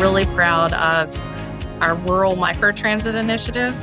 really proud of our rural microtransit initiative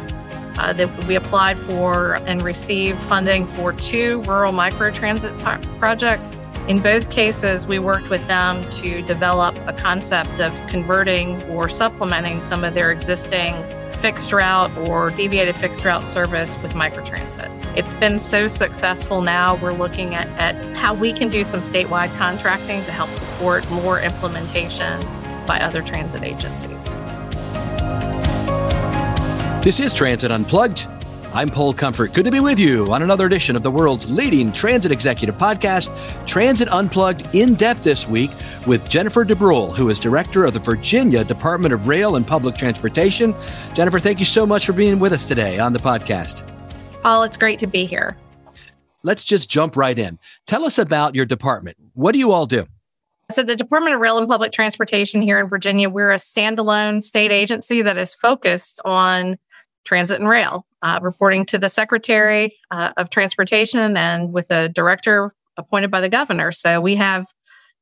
uh, that we applied for and received funding for two rural microtransit po- projects. In both cases, we worked with them to develop a concept of converting or supplementing some of their existing fixed route or deviated fixed route service with microtransit. It's been so successful now, we're looking at, at how we can do some statewide contracting to help support more implementation by other transit agencies. This is Transit Unplugged. I'm Paul Comfort. Good to be with you on another edition of the world's leading transit executive podcast, Transit Unplugged in depth this week with Jennifer DeBruhl, who is director of the Virginia Department of Rail and Public Transportation. Jennifer, thank you so much for being with us today on the podcast. Paul, it's great to be here. Let's just jump right in. Tell us about your department. What do you all do? So, the Department of Rail and Public Transportation here in Virginia, we're a standalone state agency that is focused on transit and rail, uh, reporting to the Secretary uh, of Transportation and with a director appointed by the governor. So we have,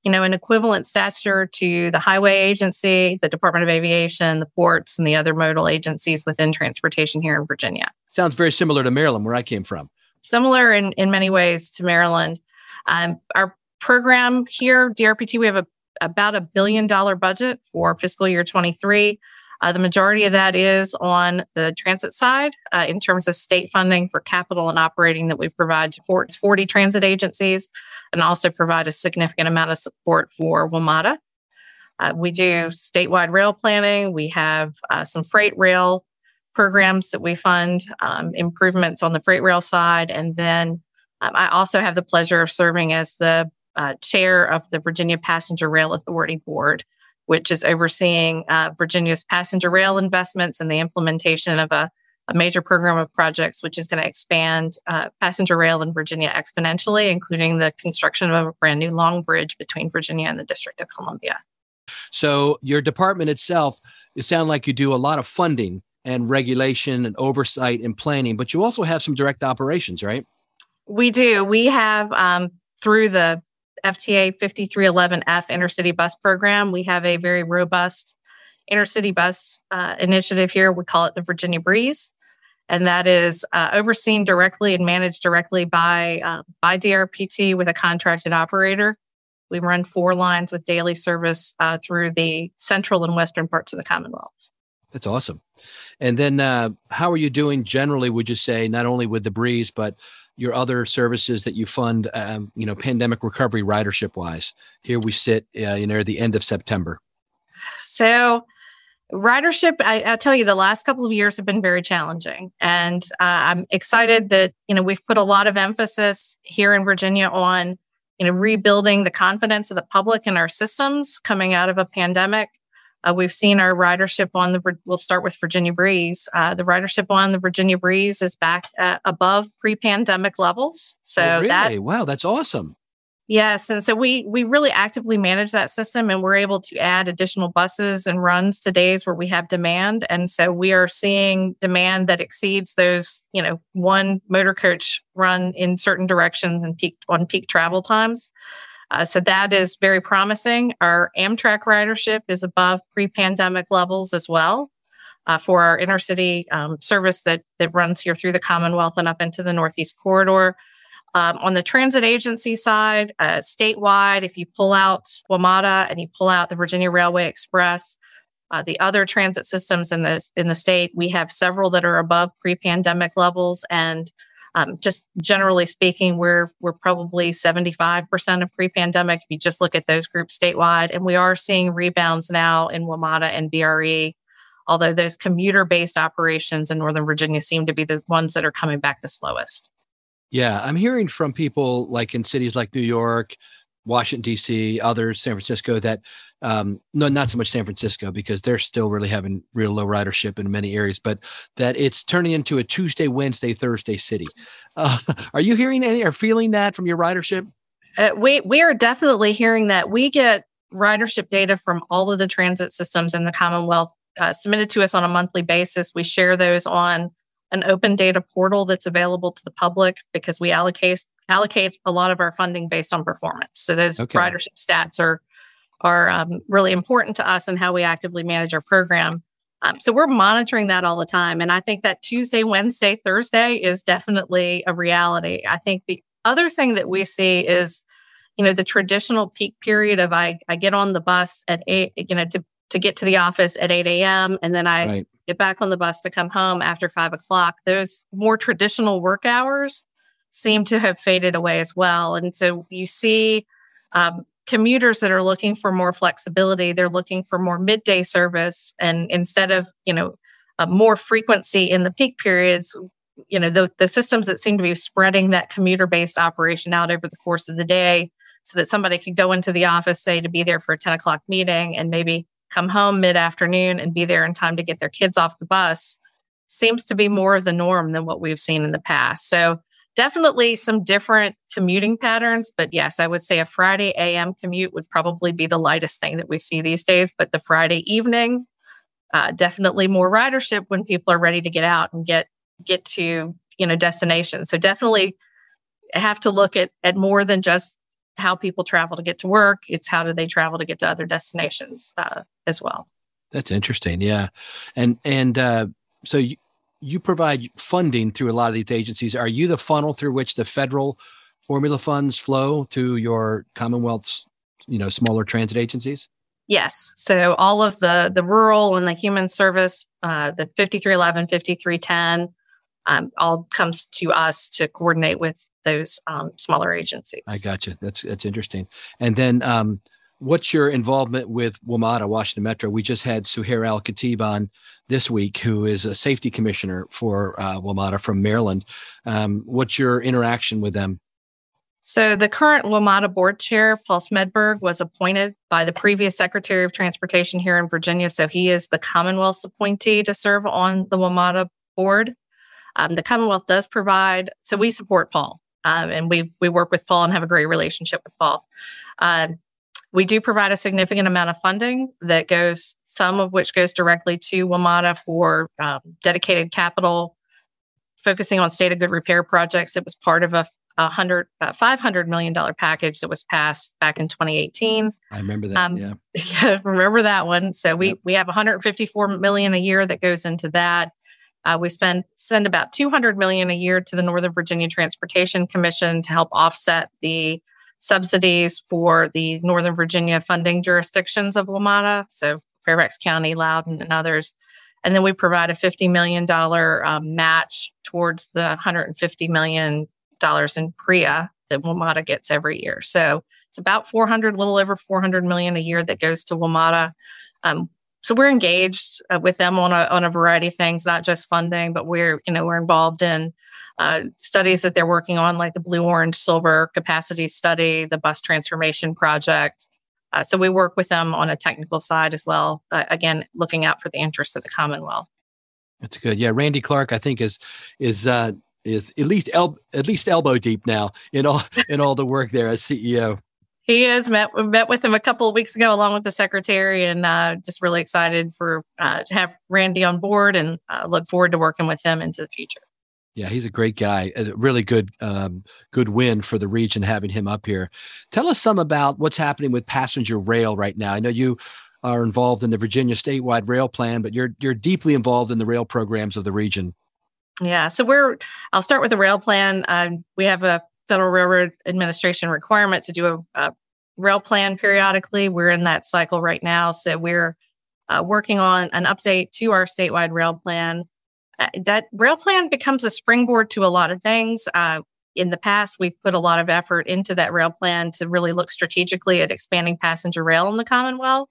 you know, an equivalent stature to the highway agency, the Department of Aviation, the ports, and the other modal agencies within transportation here in Virginia. Sounds very similar to Maryland, where I came from. Similar in, in many ways to Maryland. Um, our program here, DRPT, we have a, about a billion dollar budget for fiscal year 23. Uh, the majority of that is on the transit side uh, in terms of state funding for capital and operating that we provide to 40 transit agencies and also provide a significant amount of support for WMATA. Uh, we do statewide rail planning. We have uh, some freight rail programs that we fund, um, improvements on the freight rail side. And then um, I also have the pleasure of serving as the uh, chair of the Virginia Passenger Rail Authority Board which is overseeing uh, Virginia's passenger rail investments and the implementation of a, a major program of projects, which is going to expand uh, passenger rail in Virginia exponentially, including the construction of a brand new long bridge between Virginia and the District of Columbia. So, your department itself, it sounds like you do a lot of funding and regulation and oversight and planning, but you also have some direct operations, right? We do. We have um, through the FTA 5311F intercity bus program. We have a very robust intercity bus uh, initiative here. We call it the Virginia Breeze. And that is uh, overseen directly and managed directly by, uh, by DRPT with a contracted operator. We run four lines with daily service uh, through the central and western parts of the Commonwealth. That's awesome. And then, uh, how are you doing generally? Would you say not only with the breeze, but your other services that you fund, um, you know, pandemic recovery ridership wise? Here we sit, uh, you know, the end of September. So, ridership, I, will tell you, the last couple of years have been very challenging, and uh, I'm excited that you know we've put a lot of emphasis here in Virginia on you know rebuilding the confidence of the public in our systems coming out of a pandemic. Uh, we've seen our ridership on the, we'll start with Virginia Breeze. Uh, the ridership on the Virginia Breeze is back above pre pandemic levels. So oh, really? that, wow, that's awesome. Yes, and so we we really actively manage that system, and we're able to add additional buses and runs to days where we have demand, and so we are seeing demand that exceeds those, you know, one motor coach run in certain directions and peak on peak travel times. Uh, so that is very promising. Our Amtrak ridership is above pre-pandemic levels as well uh, for our intercity um, service that that runs here through the Commonwealth and up into the Northeast Corridor. Um, on the transit agency side, uh, statewide, if you pull out WMATA and you pull out the Virginia Railway Express, uh, the other transit systems in the in the state, we have several that are above pre-pandemic levels, and um, just generally speaking, we're we're probably 75% of pre-pandemic if you just look at those groups statewide. And we are seeing rebounds now in WMATA and VRE, although those commuter-based operations in Northern Virginia seem to be the ones that are coming back the slowest. Yeah, I'm hearing from people like in cities like New York, Washington D.C., others, San Francisco, that um, no, not so much San Francisco because they're still really having real low ridership in many areas, but that it's turning into a Tuesday, Wednesday, Thursday city. Uh, are you hearing any or feeling that from your ridership? Uh, we we are definitely hearing that. We get ridership data from all of the transit systems in the Commonwealth uh, submitted to us on a monthly basis. We share those on an open data portal that's available to the public because we allocate allocate a lot of our funding based on performance. So those okay. ridership stats are are um, really important to us and how we actively manage our program. Um, so we're monitoring that all the time. And I think that Tuesday, Wednesday, Thursday is definitely a reality. I think the other thing that we see is, you know, the traditional peak period of I, I get on the bus at eight, you know, to, to get to the office at 8 a.m. and then I right. Get back on the bus to come home after five o'clock. Those more traditional work hours seem to have faded away as well. And so you see um, commuters that are looking for more flexibility they're looking for more midday service and instead of you know more frequency in the peak periods you know the, the systems that seem to be spreading that commuter based operation out over the course of the day so that somebody could go into the office say to be there for a 10 o'clock meeting and maybe come home mid afternoon and be there in time to get their kids off the bus seems to be more of the norm than what we've seen in the past so definitely some different commuting patterns. But yes, I would say a Friday AM commute would probably be the lightest thing that we see these days. But the Friday evening, uh, definitely more ridership when people are ready to get out and get get to you know destinations. So definitely have to look at at more than just how people travel to get to work. It's how do they travel to get to other destinations uh, as well. That's interesting. Yeah, and and uh, so you, you provide funding through a lot of these agencies. Are you the funnel through which the federal formula funds flow to your Commonwealth's, you know, smaller transit agencies? Yes. So all of the the rural and the human service, uh, the 5311, 5310, um, all comes to us to coordinate with those um, smaller agencies. I got you. That's that's interesting. And then um, what's your involvement with WMATA, Washington Metro? We just had Suhair Al Khatib on this week, who is a safety commissioner for uh, WMATA from Maryland. Um, what's your interaction with them? So, the current WMATA board chair, Paul Smedberg, was appointed by the previous Secretary of Transportation here in Virginia. So, he is the Commonwealth's appointee to serve on the WMATA board. Um, the Commonwealth does provide, so we support Paul um, and we, we work with Paul and have a great relationship with Paul. Um, we do provide a significant amount of funding that goes, some of which goes directly to WMATA for um, dedicated capital, focusing on state of good repair projects. It was part of a, a hundred, uh, $500 million package that was passed back in 2018. I remember that. Um, yeah. yeah. Remember that one. So we, yep. we have 154 million a year that goes into that. Uh, we spend send about 200 million a year to the Northern Virginia Transportation Commission to help offset the subsidies for the Northern Virginia funding jurisdictions of WMATA, so Fairfax County, Loudoun, and others. And then we provide a $50 million um, match towards the $150 million in PRIIA that WMATA gets every year. So it's about 400, little over 400 million a year that goes to WMATA. Um, so we're engaged uh, with them on a, on a variety of things, not just funding, but we're, you know, we're involved in uh, studies that they're working on, like the Blue Orange Silver Capacity Study, the Bus Transformation Project. Uh, so we work with them on a technical side as well. Uh, again, looking out for the interests of the Commonwealth. That's good. Yeah, Randy Clarke, I think is is uh, is at least el- at least elbow deep now in all in all the work there as CEO. He has met met with him a couple of weeks ago, along with the secretary, and uh, just really excited for uh, to have Randy on board, and uh, look forward to working with him into the future. Yeah, he's a great guy. A really good, um, good win for the region having him up here. Tell us some about what's happening with passenger rail right now. I know you are involved in the Virginia statewide rail plan, but you're you're deeply involved in the rail programs of the region. Yeah, so we're. I'll start with the rail plan. Um, we have a Federal Railroad Administration requirement to do a, a, rail plan periodically. We're in that cycle right now, so we're uh, working on an update to our statewide rail plan uh, that rail plan becomes a springboard to a lot of things. Uh, in the past, we've put a lot of effort into that rail plan to really look strategically at expanding passenger rail in the Commonwealth,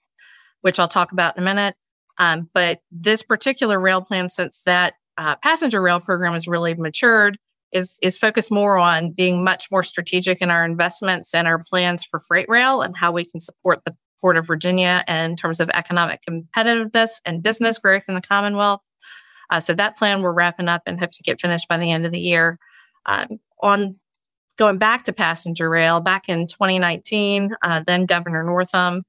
which I'll talk about in a minute. Um, but this particular rail plan, since that uh, passenger rail program has really matured, is is focused more on being much more strategic in our investments and our plans for freight rail and how we can support the Port of Virginia in terms of economic competitiveness and business growth in the Commonwealth. Uh, so that plan we're wrapping up and hope to get finished by the end of the year. Um, on going back to passenger rail, back in 2019, uh, then Governor Northam,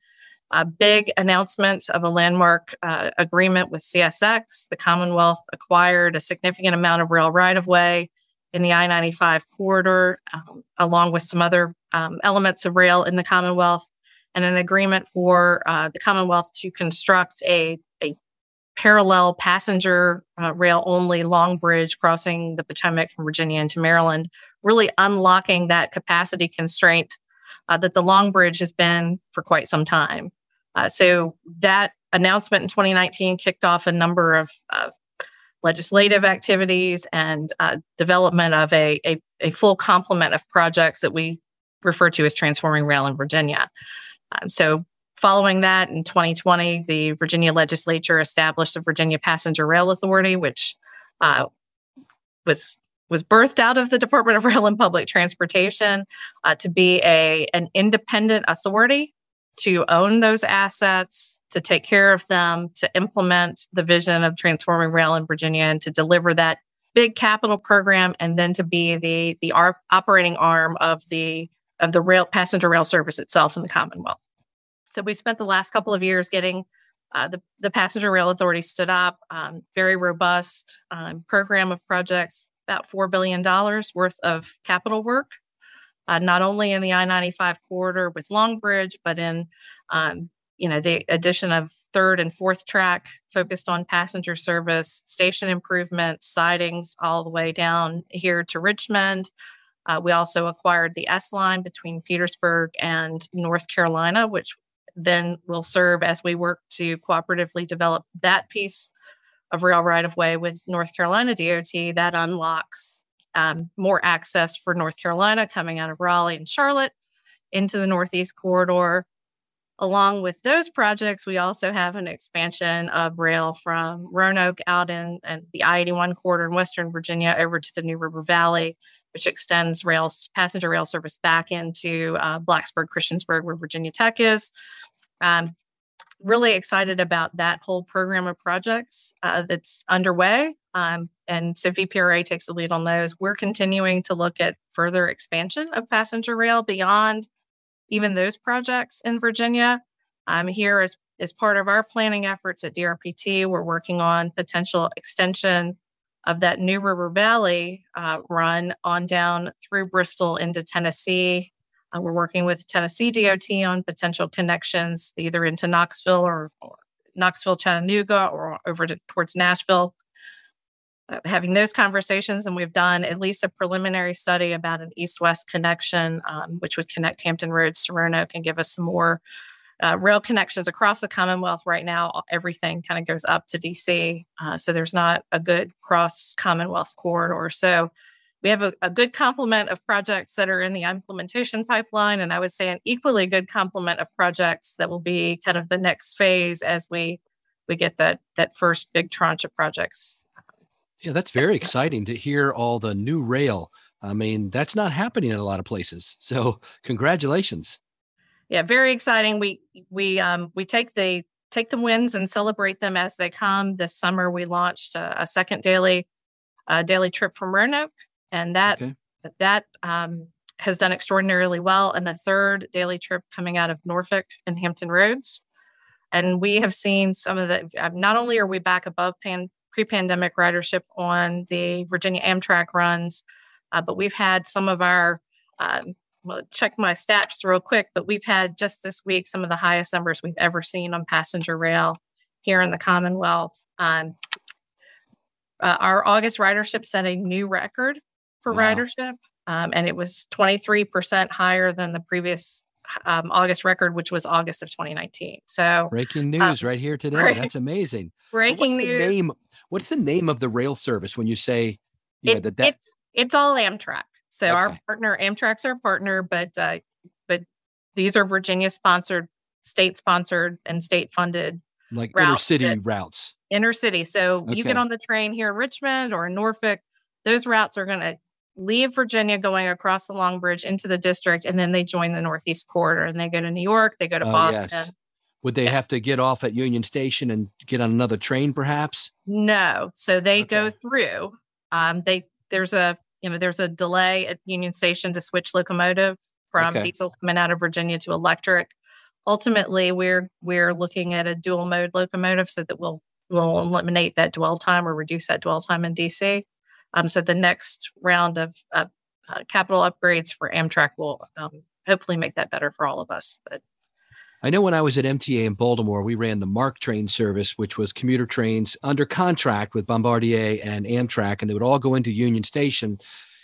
a big announcement of a landmark uh, agreement with CSX. The Commonwealth acquired a significant amount of rail right of way in the I 95 corridor, um, along with some other um, elements of rail in the Commonwealth. and an agreement for uh, the Commonwealth to construct a, a parallel passenger uh, rail only long bridge crossing the Potomac from Virginia into Maryland, really unlocking that capacity constraint uh, that the long bridge has been for quite some time. Uh, so that announcement in 2019 kicked off a number of legislative activities and uh, development of a, a, a, full complement of projects that we refer to as transforming rail in Virginia. Um, so, following that, in 2020, the Virginia legislature established the Virginia Passenger Rail Authority, which uh, was was birthed out of the Department of Rail and Public Transportation uh, to be a an independent authority to own those assets, to take care of them, to implement the vision of transforming rail in Virginia, and to deliver that big capital program, and then to be the the operating arm of the of the rail passenger rail service itself in the Commonwealth. So we spent the last couple of years getting uh, the the passenger rail authority stood up, um, very robust um, program of projects, about four billion dollars worth of capital work uh, not only in the I 95 corridor with Longbridge, but in um, you know the addition of third and fourth track focused on passenger service station improvements sidings all the way down here to richmond. Uh, we also acquired the s line between petersburg and north carolina which then will serve as we work to cooperatively develop that piece of rail right of way with north carolina dot that unlocks um, more access for North Carolina coming out of Raleigh and Charlotte into the Northeast Corridor. Along with those projects, we also have an expansion of rail from Roanoke out in the I 81 corridor in Western Virginia over to the New River Valley, which extends rail passenger rail service back into uh, Blacksburg, Christiansburg, where Virginia Tech is. Um, really excited about that whole program of projects uh, that's underway. Um, and so VPRA takes the lead on those. We're continuing to look at further expansion of passenger rail beyond even those projects in Virginia. Um, here, as, as part of our planning efforts at DRPT, we're working on potential extension of that New River Valley uh, run on down through Bristol into Tennessee uh, we're working with Tennessee DOT on potential connections either into Knoxville or, or Knoxville, Chattanooga, or over to, towards Nashville. Uh, having those conversations, and we've done at least a preliminary study about an east west connection, um, which would connect Hampton Roads to Roanoke and give us some more uh, rail connections across the Commonwealth. Right now, everything kind of goes up to DC. Uh, so there's not a good cross Commonwealth corridor. So we have a, a, good complement of projects that are in the implementation pipeline and i would say an equally good complement of projects that will be kind of the next phase as we we get that that first big tranche of projects yeah that's very exciting to hear all the new rail i mean that's not happening in a lot of places so congratulations yeah very exciting we we um we take the take the wins and celebrate them as they come this summer we launched a, a second daily uh, daily trip from roanoke and that okay. that um, has done extraordinarily well. And the third daily trip coming out of Norfolk and Hampton Roads, and we have seen some of the. Uh, not only are we back above pan, pre-pandemic ridership on the Virginia Amtrak runs, uh, but we've had some of our. Um, well, check my stats real quick, but we've had just this week some of the highest numbers we've ever seen on passenger rail here in the Commonwealth. Um, uh, our August ridership set a new record for wow. ridership, um, and it was 23% higher than the previous um, August record, which was August of 2019. So breaking uh, news right here today. Break, That's amazing. Breaking what's news. The name, what's the name of the rail service when you say you it, know, that, that it's it's all Amtrak. So okay. our partner Amtrak's our partner, but uh, but these are Virginia sponsored, state sponsored, and state funded like inner city routes. Inner city. So okay. you get on the train here in Richmond or in Norfolk, those routes are going to leave Virginia going across the Long Bridge into the district, and then they join the Northeast Corridor and they go to New York, they go to oh, Boston. Yes. Would they have to get off at Union Station and get on another train, perhaps? No. So they okay. go through. Um, they there's a you know there's a delay at Union Station to switch locomotive from okay. diesel coming out of Virginia to electric. Ultimately, we're we're looking at a dual mode locomotive so that we'll we'll eliminate that dwell time or reduce that dwell time in DC. Um, so the next round of uh, uh, capital upgrades for Amtrak will um, hopefully make that better for all of us. But I know when I was at MTA in Baltimore, we ran the MARC train service, which was commuter trains under contract with Bombardier and Amtrak, and they would all go into Union Station.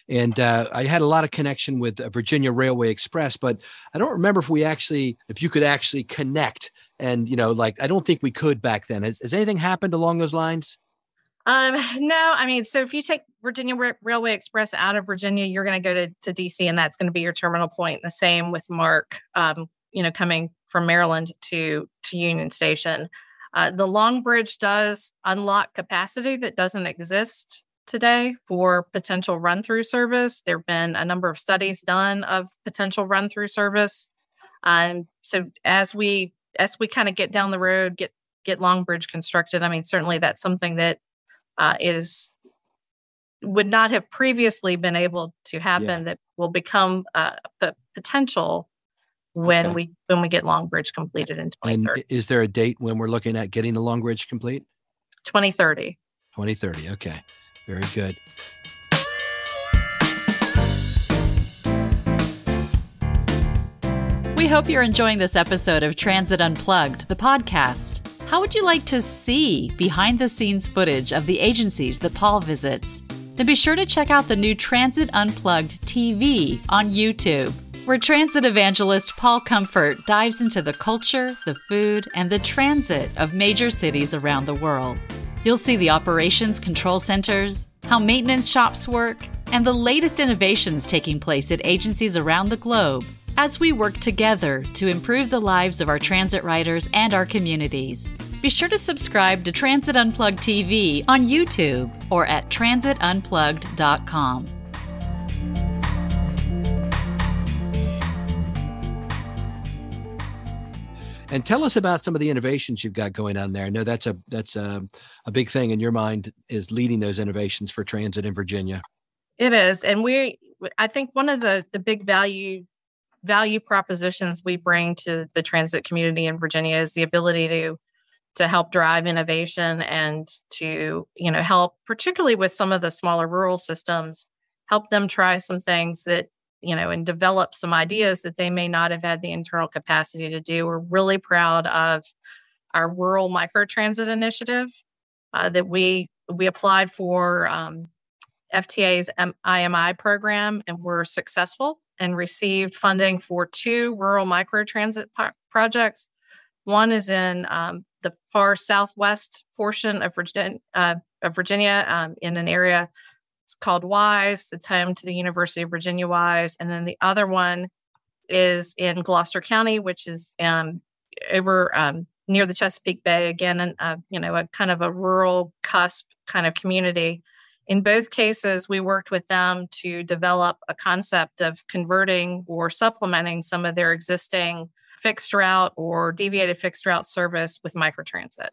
And uh, I had a lot of connection with Virginia Railway Express, but I don't remember if we actually, if you could actually connect. And you know, like I don't think we could back then. Has, has anything happened along those lines? Um, no, I mean, so if you take Virginia R- Railway Express out of Virginia, you're going to go to, DC and that's going to be your terminal point. The same with MARC, um, you know, coming from Maryland to, to Union Station. Uh, the Long Bridge does unlock capacity that doesn't exist today for potential run through service. There have been a number of studies done of potential run through service. Um, so as we as we kind of get down the road, get get Long Bridge constructed, I mean, certainly that's something that uh, is would not have previously been able to happen yeah. that will become uh, the potential when okay. we when we get Long Bridge completed in 2030. And is there a date when we're looking at getting the Long Bridge complete? 2030. 2030. Okay. Very good. We hope you're enjoying this episode of Transit Unplugged, the podcast. How would you like to see behind the scenes footage of the agencies that Paul visits? Then be sure to check out the new Transit Unplugged TV on YouTube, where transit evangelist Paul Comfort dives into the culture, the food, and the transit of major cities around the world. You'll see the operations control centers, how maintenance shops work, and the latest innovations taking place at agencies around the globe as we work together to improve the lives of our transit riders and our communities. Be sure to subscribe to Transit Unplugged TV on YouTube or at transitunplugged.com. And tell us about some of the innovations you've got going on there. I know that's a that's a, a big thing in your mind is leading those innovations for transit in Virginia. It is, and we I think one of the the big value value propositions we bring to the transit community in Virginia is the ability to to help drive innovation and to you know help particularly with some of the smaller rural systems help them try some things that you know and develop some ideas that they may not have had the internal capacity to do we're really proud of our rural microtransit initiative uh, that we we applied for um, fta's imi program and were successful and received funding for two rural microtransit po- projects. One is in um, the far southwest portion of Virginia, uh, of Virginia um, in an area it's called Wise. It's home to the University of Virginia Wise. And then the other one is in Gloucester County, which is um, over um, near the Chesapeake Bay. Again, and you know, a kind of a rural cusp kind of community. In both cases, we worked with them to develop a concept of converting or supplementing some of their existing fixed route or deviated fixed route service with microtransit.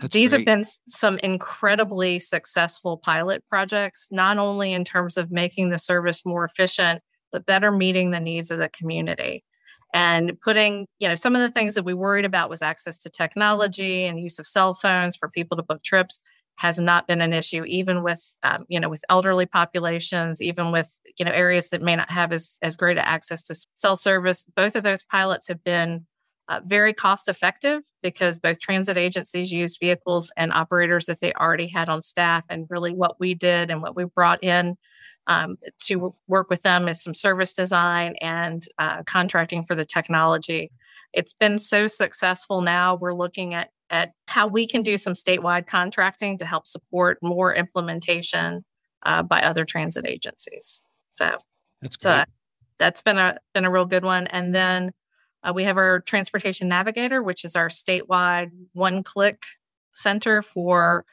That's These great. have been some incredibly successful pilot projects, not only in terms of making the service more efficient, but better meeting the needs of the community. And putting, you know, some of the things that we worried about was access to technology and use of cell phones for people to book trips has not been an issue, even with um, you know with elderly populations, even with you know areas that may not have as as great access to cell service. Both of those pilots have been uh, very cost effective because both transit agencies used vehicles and operators that they already had on staff. And really, what we did and what we brought in um, to work with them is some service design and uh, contracting for the technology. It's been so successful now. We're looking at at how we can do some statewide contracting to help support more implementation uh, by other transit agencies. So that's. Uh, that's been a been a real good one. And then uh, we have our transportation navigator, which is our statewide one click center for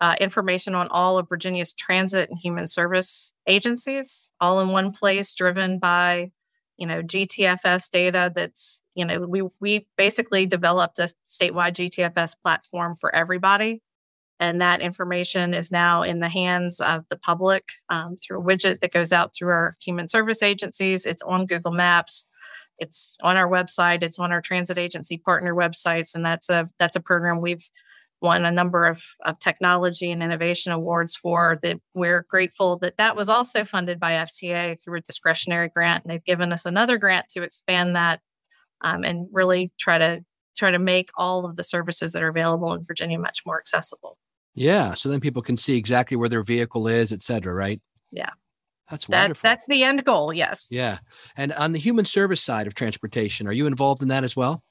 uh, information on all of Virginia's transit and human service agencies, all in one place, driven by you know GTFS data that's you know we we basically developed a statewide GTFS platform for everybody. And that information is now in the hands of the public um, through a widget that goes out through our human service agencies. It's on Google Maps it's on our website it's on our transit agency partner websites and that's a that's a program we've won a number of, of technology and innovation awards for that we're grateful that that was also funded by FTA through a discretionary grant and they've given us another grant to expand that um, and really try to try to make all of the services that are available in Virginia much more accessible. Yeah, so then people can see exactly where their vehicle is, et cetera, right? Yeah. That's wonderful. That's that's the end goal, yes. Yeah. And on the human service side of transportation, are you involved in that as well?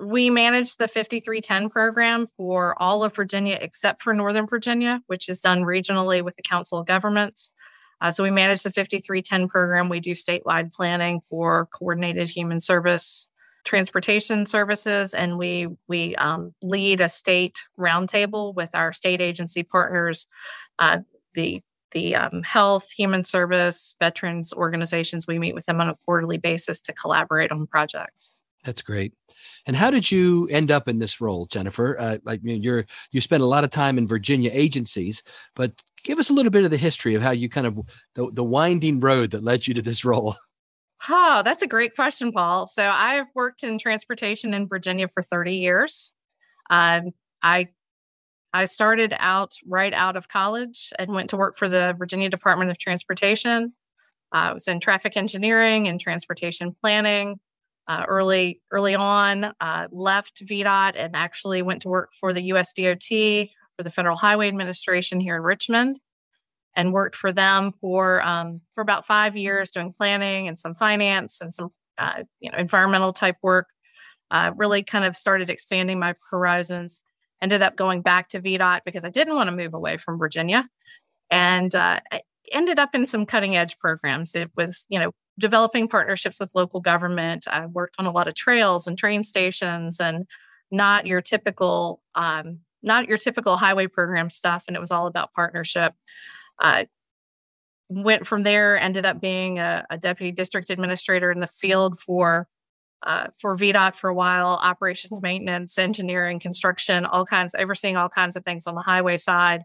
We manage the 5310 program for all of Virginia except for Northern Virginia, which is done regionally with the Council of Governments. Uh, so we manage the 5310 program. We do statewide planning for coordinated human service transportation services, and we we um, lead a state roundtable with our state agency partners, uh, the the um, health, human service, veterans organizations. We meet with them on a quarterly basis to collaborate on projects. That's great. And how did you end up in this role, Jennifer? Uh, I mean, you're you spent a lot of time in Virginia agencies, but give us a little bit of the history of how you kind of the, the winding road that led you to this role. Oh, that's a great question, Paul. So I've worked in transportation in Virginia for 30 years. Um, I I started out right out of college and went to work for the Virginia Department of Transportation. Uh, I was in traffic engineering and transportation planning. Uh, early early on, uh, left VDOT and actually went to work for the USDOT for the Federal Highway Administration here in Richmond and worked for them for um, for about five years doing planning and some finance and some uh, you know environmental type work. Really kind of started expanding my horizons. Ended up going back to VDOT because I didn't want to move away from Virginia, and uh, I ended up in some cutting edge programs. It was you know developing partnerships with local government. I worked on a lot of trails and train stations and not your typical um, not your typical highway program stuff. And it was all about partnership. Uh, went from there, ended up being a, a, deputy district administrator in the field for uh, for VDOT for a while, operations, maintenance, engineering, construction, all kinds, overseeing all kinds of things on the highway side,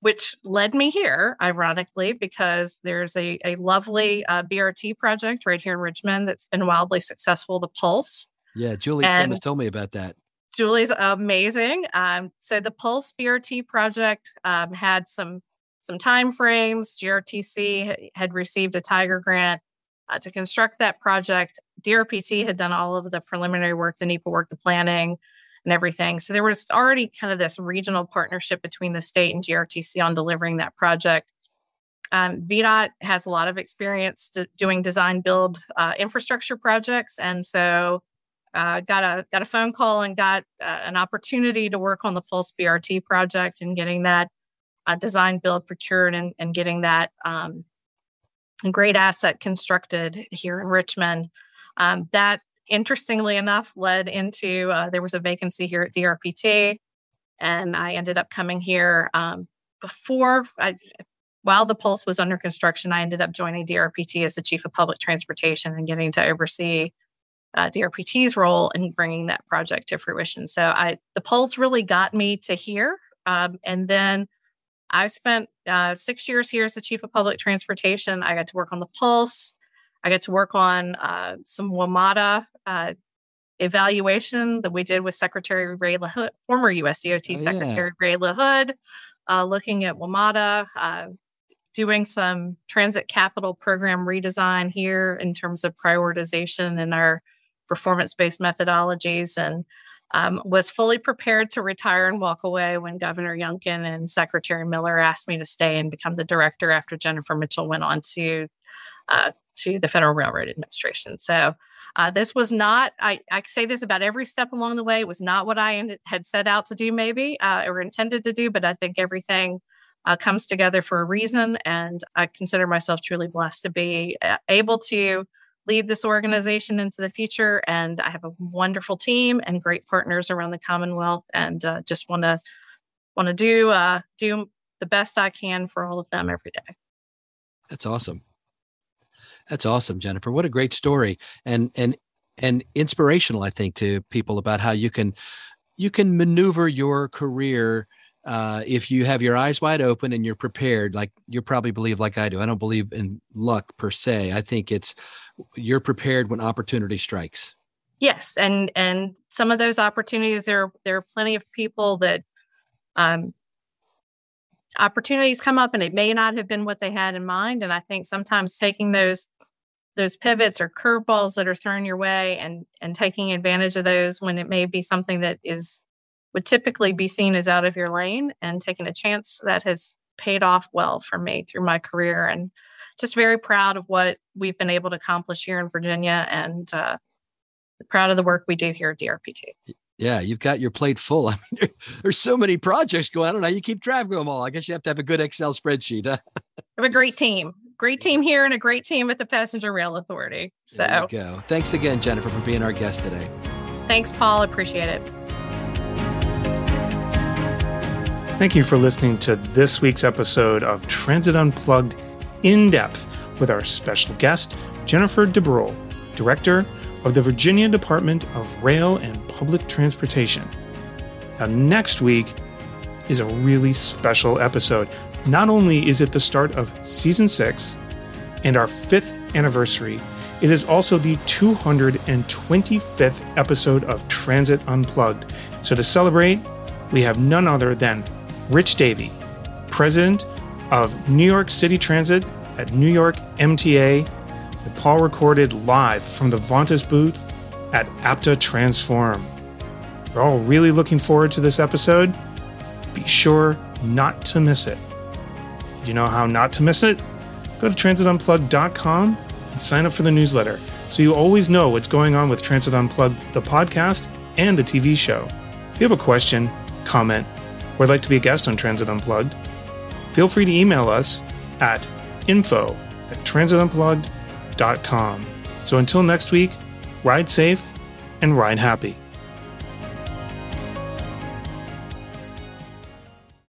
which led me here, ironically, because there's a, a lovely uh, BRT project right here in Richmond that's been wildly successful, the Pulse. Yeah, Julie and, Thomas told me about that. Julie's amazing. Um, so the Pulse BRT project um, had some some time frames. GRTC had received a Tiger grant uh, to construct that project. DRPT had done all of the preliminary work, the NEPA work, the planning, and everything. So there was already kind of this regional partnership between the state and GRTC on delivering that project. Um, VDOT has a lot of experience doing design build uh, infrastructure projects, and so uh, got a got a phone call and got uh, an opportunity to work on the Pulse BRT project and getting that uh, design, build, procured, and, and getting that um, great asset constructed here in Richmond. Um, that, interestingly enough, led into uh, there was a vacancy here at DRPT, and I ended up coming here um, before I. While the Pulse was under construction, I ended up joining DRPT as the chief of public transportation and getting to oversee uh, DRPT's role in bringing that project to fruition. So I, the Pulse really got me to here, um, and then I spent uh, six years here as the chief of public transportation. I got to work on the Pulse. I got to work on uh, some WMATA uh, evaluation that we did with Secretary Ray LaHood, former USDOT oh, Secretary yeah. Ray LaHood, uh, looking at WMATA, uh, doing some transit capital program redesign here in terms of prioritization and our performance based methodologies. And um, was fully prepared to retire and walk away when Governor Youngkin and Secretary Miller asked me to stay and become the director after Jennifer Mitchell went on to uh, to the Federal Railroad Administration. So uh, this was not, I, I say this about every step along the way, it was not what I ended, had set out to do, maybe, uh, or intended to do, but I think everything uh, comes together for a reason. And I consider myself truly blessed to be uh, able to lead this organization into the future. And I have a wonderful team and great partners around the Commonwealth, and uh, just want to want to do uh, do the best I can for all of them every day. That's awesome. That's awesome, Jennifer. What a great story, and and and inspirational, I think, to people about how you can you can maneuver your career uh, if you have your eyes wide open and you're prepared, like you probably believe like I do. I don't believe in luck per se. I think it's you're prepared when opportunity strikes. Yes, and and some of those opportunities there there are plenty of people that um, opportunities come up and it may not have been what they had in mind. And I think sometimes taking those those pivots or curveballs that are thrown your way and and taking advantage of those when it may be something that is would typically be seen as out of your lane and taking a chance that has paid off well for me through my career and just very proud of what we've been able to accomplish here in Virginia and uh, proud of the work we do here at DRPT. Yeah, you've got your plate full. I mean, there's so many projects going. On. I don't know. You keep track of them all. I guess you have to have a good Excel spreadsheet. Huh? have a great team. Great team here and a great team at the Passenger Rail Authority. So there you go. Thanks again, Jennifer, for being our guest today. Thanks, Paul. Appreciate it. Thank you for listening to this week's episode of Transit Unplugged in depth with our special guest, Jennifer DeBruhl, Director of the Virginia Department of Rail and Public Transportation. Now, next week is a really special episode. Not only is it the start of season six and our fifth anniversary, it is also the 225th episode of Transit Unplugged. So, to celebrate, we have none other than Rich Davey, President of New York City Transit at New York MTA that Paul recorded live from the Vontas booth at APTA Transform. We're all really looking forward to this episode. Be sure not to miss it. Do you know how not to miss it? Go to transitunplugged.com and sign up for the newsletter so you always know what's going on with Transit Unplugged, the podcast, and the TV show. If you have a question, comment, or would like to be a guest on Transit Unplugged, feel free to email us at info at transitunplugged.com. So until next week, ride safe and ride happy.